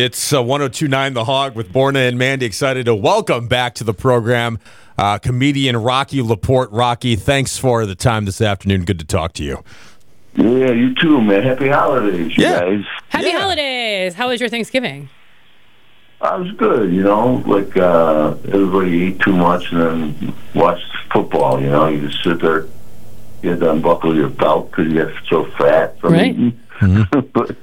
It's uh, 1029 The Hog with Borna and Mandy. Excited to welcome back to the program uh, comedian Rocky Laporte. Rocky, thanks for the time this afternoon. Good to talk to you. Yeah, you too, man. Happy holidays, you Yeah. guys. Happy Yeah. holidays. How was your Thanksgiving? I was good, you know. Like uh, everybody ate too much and then watched football. You know, you just sit there, you have to unbuckle your belt because you get so fat from Right. eating. but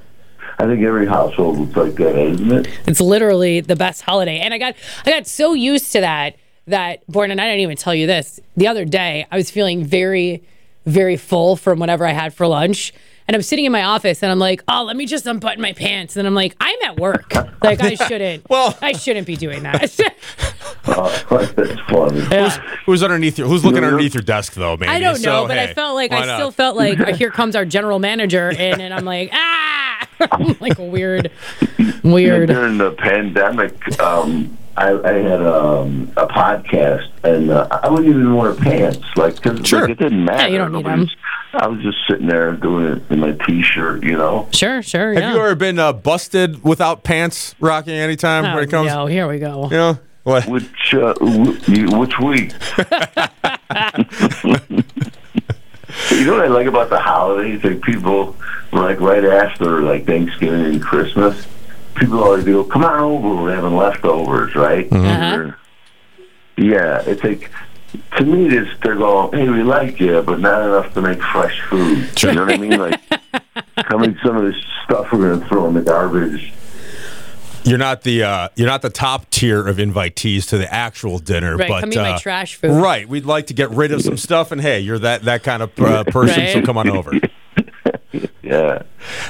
I think every household looks like that, isn't it? It's literally the best holiday. And I got I got so used to that that Borna and I didn't even tell you this. The other day I was feeling very, very full from whatever I had for lunch. And I'm sitting in my office and I'm like, oh, let me just unbutton my pants. And I'm like, I'm at work. Like I shouldn't. Well- I shouldn't be doing that. Oh, that's funny. Yeah. Who's underneath your, Who's looking No, no. underneath your desk though, Mandy? I don't know, So, but I felt like I not? still felt like uh, here comes our general manager in, and I'm like, ah, I'm like weird, weird. During the pandemic, um, I, I had um, a podcast, and uh, I wouldn't even wear pants, like 'cause, Sure. like, it didn't matter. Yeah, you don't need Nobody was- I was just sitting there doing it in my t-shirt, you know. Sure, sure. Have yeah. you ever been uh, busted without pants, Rocky? Anytime Oh, when it comes, no, here we go. you know what? Which uh, w- which week? you know what I like about the holidays? Like people, like right after like Thanksgiving and Christmas, people always go, "Come on over, we're having leftovers," right? Uh-huh. Yeah, it's like to me, this they're going, "Hey, we like you, but not enough to make fresh food." You know what I mean? Like, come eat some of this stuff we're going to throw in the garbage. You're not the uh, you're not the top tier of invitees to the actual dinner, Right, but come eat my uh, trash food. Right, we'd like to get rid of some stuff, and hey, you're that that kind of uh, person, so come on over. Yeah.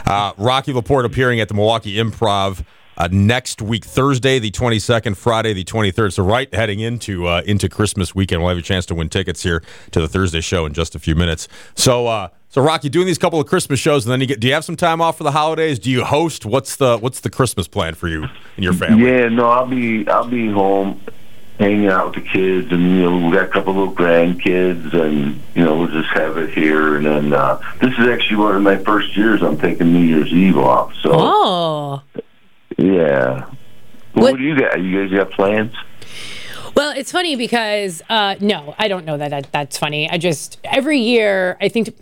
Uh, Rocky Laporte appearing at the Milwaukee Improv uh, next week, Thursday the 22nd, Friday the 23rd. So right heading into uh, into Christmas weekend, we'll have a chance to win tickets here to the Thursday show in just a few minutes. So. Uh, so Rocky, doing these couple of Christmas shows, and then you get. Do you have some time off for the holidays? Do you host? What's the What's the Christmas plan for you and your family? Yeah, no, I'll be I'll be home hanging out with the kids, and you know we got a couple little grandkids, and you know we'll just have it here. And then uh, this is actually one of my first years I'm taking New Year's Eve off. So Oh, yeah. What, What- do you got? You guys got plans? well, it's funny because uh, no, I don't know that, that that's funny. I just every year I think to,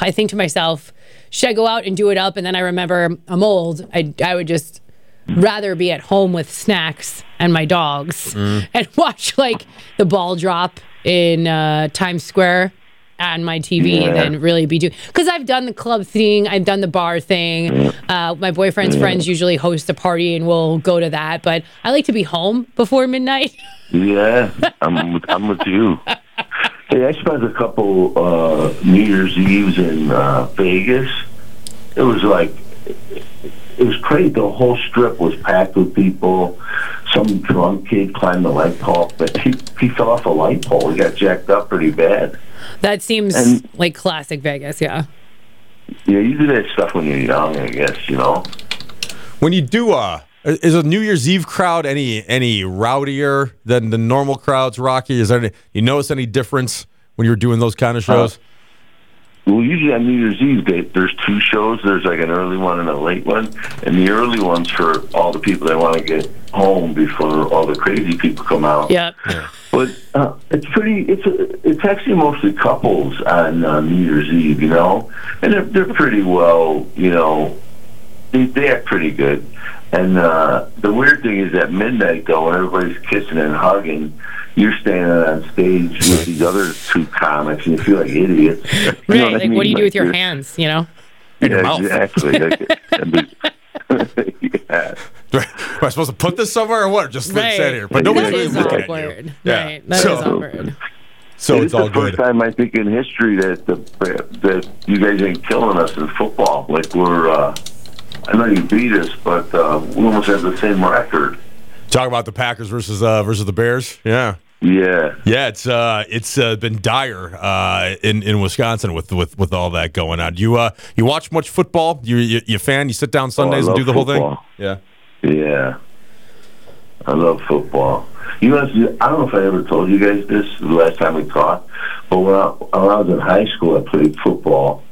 I think to myself, should I go out and do it up? And then I remember I'm old. I I would just rather be at home with snacks and my dogs and watch like the ball drop in uh, Times Square on my TV Yeah. than really be doing because I've done the club thing, I've done the bar thing. Uh, my boyfriend's friends usually host a party and we'll go to that, but I like to be home before midnight. Yeah, I'm with, I'm with you. Hey, I spent a couple uh, New Year's Eves in uh, Vegas. It was like it was crazy. The whole strip was packed with people. Some drunk kid climbed the light pole, but he he fell off a light pole. He got jacked up pretty bad. That seems And- like classic Vegas, yeah. Yeah, you do that stuff when you're young, I guess. You know. When you do uh is a New Year's Eve crowd any any rowdier than the normal crowds, Rocky? Is there any, you notice any difference when you're doing those kind of shows? Well, usually on New Year's Eve, they, there's two shows. There's like an early one and a late one. And the early one's for all the people that want to get home before all the crazy people come out. Yep. But uh, it's pretty. It's a, it's actually mostly couples on uh, New Year's Eve, you know, and they're they're pretty well, you know, they, they act pretty good. And uh, the weird thing is at midnight, though, when everybody's kissing and hugging, you're standing on stage with these other two comics, and you feel like idiots. You know Right. I like mean? what do you do with your hands, you know? In your yeah, mouth. Exactly. Like, and the- yeah. Am I supposed to put this somewhere or what? Just Right. sit here. But That nobody's That really is looking awkward. at you. Yeah. Right. That is so, awkward. so it's it's all the first time I think in history that the that you guys ain't killing us in football. Like we're, uh, I know you beat us, but uh, we almost have the same record. Talk about the Packers versus uh, versus the Bears. Yeah. Yeah, Yeah, it's uh, it's uh, been dire uh, in in Wisconsin with with with all that going on. You uh, you watch much football? You you, you fan? You sit down Sundays and do the whole thing? Yeah. yeah. I love football. You know, I don't know if I ever told you guys this the last time we talked, but when I, when I was in high school, I played football,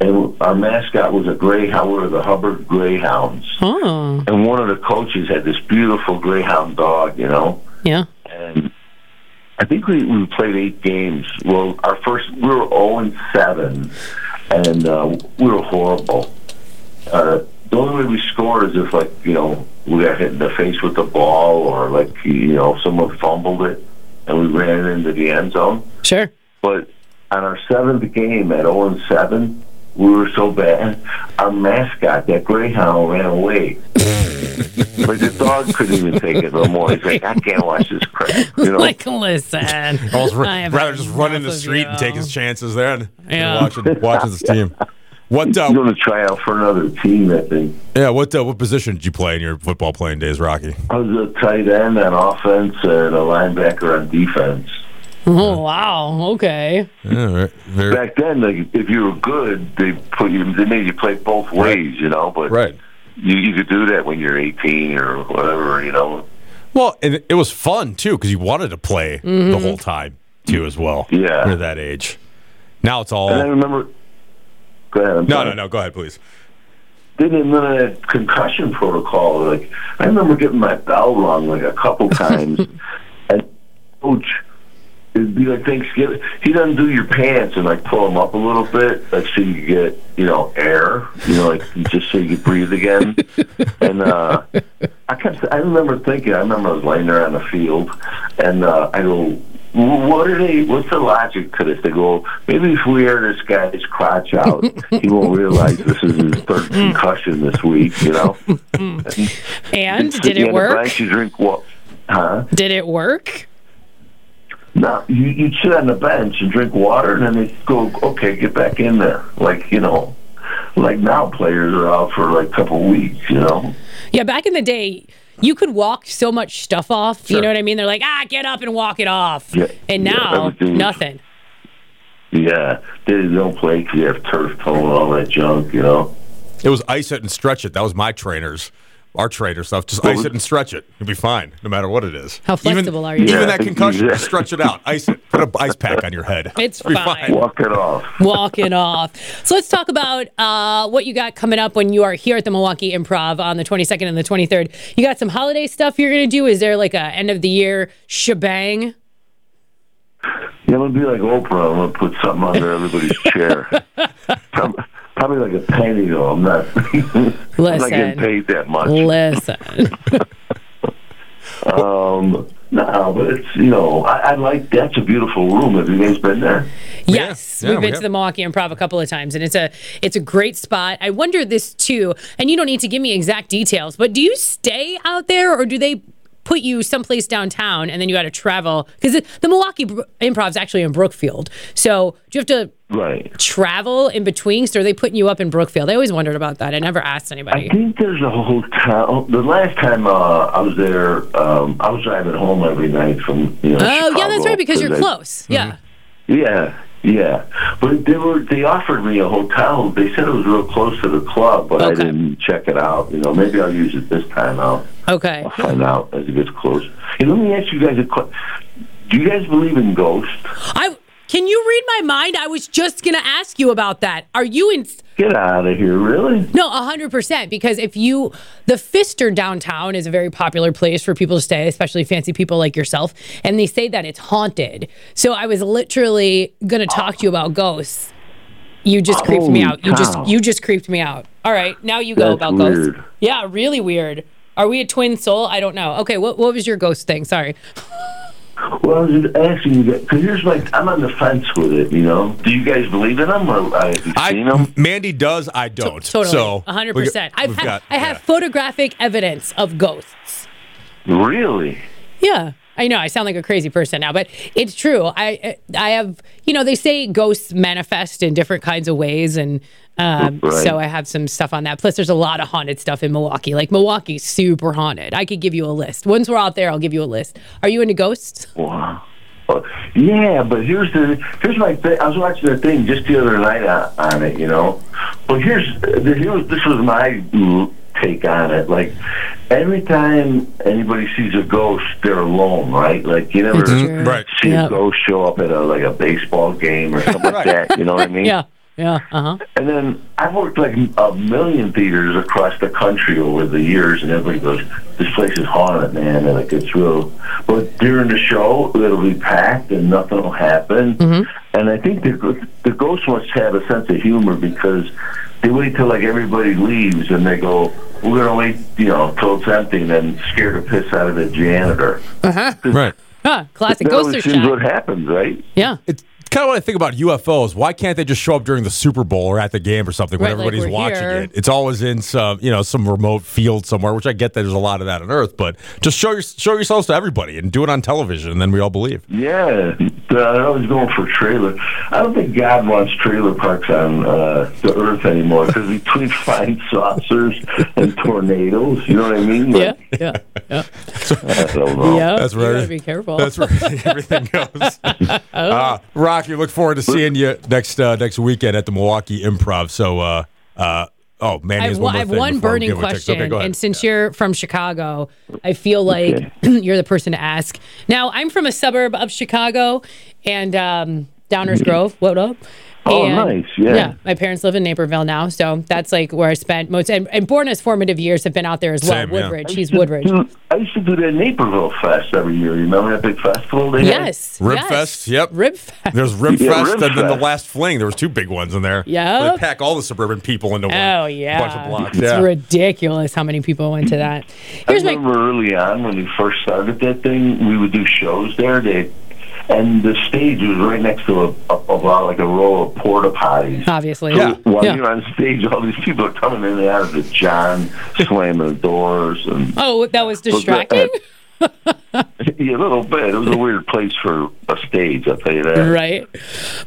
and our mascot was a greyhound. We were the Hubbard Greyhounds, Oh, and one of the coaches had this beautiful greyhound dog, you know. yeah. And I think we, we played eight games. Well, our first we were zero and seven, and uh, we were horrible. Uh, the only way we scored is if, like, you know, we got hit in the face with the ball, or like, you know, someone fumbled it, and we ran into the end zone. Sure. But on our seventh game at 0 and 7, we were so bad. Our mascot, that greyhound, ran away. Like the dog couldn't even take it no more. He's like, I can't watch this crap. You know, like, listen. Almost ra- I have rather just run in the enough of street and take his chances there and, and Yeah. watching watching this team. What uh, I'm going to try out for another team. I think yeah, what uh, what position did you play in your football playing days, Rocky? I was a tight end on offense and a linebacker on defense. Oh, wow. Okay. Yeah, right. Back then, like if you were good, they put you. They made you play both ways, you know. But right. You, you could do that when you're 18 or whatever, you know. Well, and it was fun too because you wanted to play the mm-hmm. whole time too, as well. Yeah. at that age. Now it's all. And I remember. Go ahead. I'm no, sorry. no, no. Go ahead, please. Then in the concussion protocol, like I remember getting my bell rung like a couple times, and coach, it'd be like Thanksgiving. He'd undo your pants and like pull them up a little bit, like so you get you know air, you know, like just so you could breathe again. and uh, I kept, I remember thinking, I remember I was laying there on the field, and uh, I go. What are they? What's the logic to this? They go, maybe if we air this guy's crotch out, he won't realize this is his third concussion this week. You know. And Sit did it work? you drink what? Huh? Did it work? No, you you sit on the bench and drink water, and then they go, okay, get back in there. Like you know, like now players are out for like a couple weeks. You know. Yeah, back in the day, you could walk so much stuff off. You know what I mean? They're like, ah, get up and walk it off. Yeah, and now, everything was- nothing. Yeah, they don't play because you have turf toe and all that junk. You know. It was ice it and stretch it. That was my trainers. Our trainer stuff. Just What ice it and stretch it. You'll be fine, no matter what it is. How flexible even, are you? Even Yeah, that concussion, yeah. stretch it out. Ice it. Put an ice pack on your head. It's You'll fine. Walk it off. walk it off. So let's talk about uh, what you got coming up when you are here at the Milwaukee Improv on the 22nd and the 23rd. You got some holiday stuff you're going to do. Is there like a end of the year shebang? Yeah, I'm gonna be like Oprah. I'm gonna put something under everybody's chair. Prob- Probably like a penny though. I'm not. I'm not getting paid that much. Listen. Um, no, but it's you know I, I like that's a beautiful room. Have you guys been there? Yes, Yeah, we've we been have. to the Milwaukee Improv a couple of times, and it's a it's a great spot. I wonder this too, and you don't need to give me exact details, but do you stay out there, or do they put you someplace downtown and then you got to travel? Because the Milwaukee Improv is actually in Brookfield, so do you have to Right. travel in between? So are they putting you up in Brookfield? I always wondered about that. I never asked anybody. I think there's a hotel. The last time uh, I was there, um, I was driving home every night from you know. Oh yeah, that's right because you're I- close. Yeah. Yeah, yeah. But they were they offered me a hotel. They said it was real close to the club, but I didn't check it out. You know, maybe I'll use it this time. I'll, Okay. I'll find out as it gets close. Hey, let me ask you guys a question. Do you guys believe in ghosts? I can you read my mind? I was just gonna ask you about that. Are you in? Get out of here, really? No, hundred percent. Because if you, the Pfister downtown is a very popular place for people to stay, especially fancy people like yourself, and they say that it's haunted. So I was literally gonna talk to you about ghosts. You just creeped me out. You just you just creeped me out. All right, now you go That's about weird. ghosts. Yeah, really weird. Are we a twin soul? I don't know. Okay, what what was your ghost thing? Sorry. Well, I was just asking you guys because here's my. I'm on the fence with it. You know, do you guys believe in them or uh, have you I, seen them? Mandy does. I don't. Totally, So 100. percent I've we've had, got- I have yeah. photographic evidence of ghosts. Really? Yeah. I know I sound like a crazy person now, but it's true. I I have you know they say ghosts manifest in different kinds of ways, and um, Right. so I have some stuff on that. Plus, there's a lot of haunted stuff in Milwaukee. Like Milwaukee's super haunted. I could give you a list. Once we're out there, I'll give you a list. Are you into ghosts? Wow. Uh, yeah, but here's the here's my thing. I was watching the thing just the other night on, on it, you know. But here's the, here's this was my take on it. Like every time anybody sees a ghost, they're alone, right? Like you never True. Right. see Yep. a ghost show up at a like a baseball game or something like that. You know what I mean? Yeah. Yeah. Uh huh. And then I've worked like a million theaters across the country over the years, and everybody goes, "This place is haunted, man." And like it's real. But during the show, it'll be packed and nothing will happen. And I think the the ghosts must have a sense of humor because they wait till like everybody leaves and they go, "We're gonna wait, you know, till it's empty," and then scare the piss out of the janitor. Uh-huh. Right. Huh, classic That ghoster always what happens, right? Yeah. It's kind of what I think about UFOs. Why can't they just show up during the Super Bowl or at the game or something when Right, like everybody's we're watching here. it? It's always in some, you know, some remote field somewhere, which I get that there's a lot of that on Earth, but just show your, show yourselves to everybody and do it on television, and then we all believe. Yeah, uh, I was going for trailer. I don't think God wants trailer parks on uh, the earth anymore because between flying saucers and tornadoes, you know what I mean? Yeah. Like, Yeah. Yeah. I don't know. Yeah. That's You right. gotta be careful. That's where everything goes. Uh, Rocky, look forward to seeing you next uh, next weekend at the Milwaukee Improv. So, uh, uh, oh man, I have, one, I have one burning question, and since you're from Chicago, I feel like you're the person to ask. Now, I'm from a suburb of Chicago, and um, Downers Grove. What up? Oh, And, nice, yeah. my parents live in Naperville now, so that's like where I spent most. And, and Borna's formative years have been out there as well. Same, yeah. Woodridge, he's Woodridge. I used to do that Naperville Fest every year. You remember that big festival they had? Yes, Rib yes. Fest, yep. Rib Fest. There's Rib Yeah, Fest Rib and then the last fling. There was two big ones in there. Yeah. They pack all the suburban people into one. Oh yeah, A bunch of blocks. it's Yeah. ridiculous how many people went to that. Here's I my remember early on when we first started that thing, we would do shows there. They, and the stage was right next to a, a, a like a row of porta potties. obviously. Yeah. While Yeah. you're on stage, all these people are coming in and out of the John, slamming the doors, and Oh, that was uh, distracting. yeah, a little bit. It was a weird place for a stage. I'll tell you that. Right.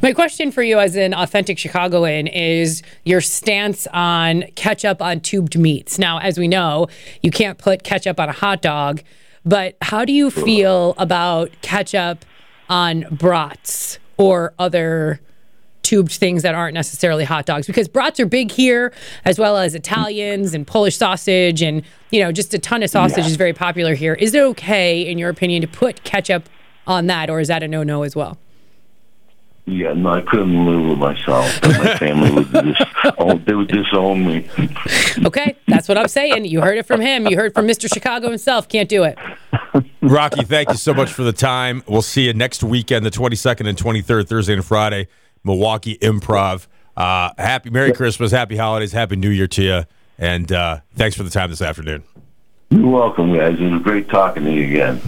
My question for you as an authentic Chicagoan is your stance on ketchup on tubed meats. Now, as we know, you can't put ketchup on a hot dog, but how do you feel about ketchup on brats or other tubed things that aren't necessarily hot dogs? Because brats are big here, as well as Italians and Polish sausage, and you know, just a ton of sausage is very popular here. Is it okay, in your opinion, to put ketchup on that, or is that a no-no as well? Yeah, no, I couldn't live with myself. My family would dis- own, they would disown me. Okay, that's what I'm saying. You heard it from him. You heard from Mr. Chicago himself. Can't do it. Rocky, thank you so much for the time. We'll see you next weekend, the 22nd and 23rd, Thursday and Friday, Milwaukee Improv. Uh, happy Merry Christmas, Happy Holidays, Happy New Year to you, and uh, thanks for the time this afternoon. You're welcome, guys. It was great talking to you again.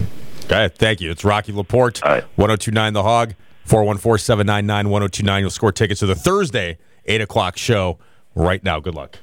Okay, thank you. It's Rocky Laporte, All right. 1029 The Hog, 414 799 1029. You'll score tickets to the Thursday, 8 o'clock show right now. Good luck.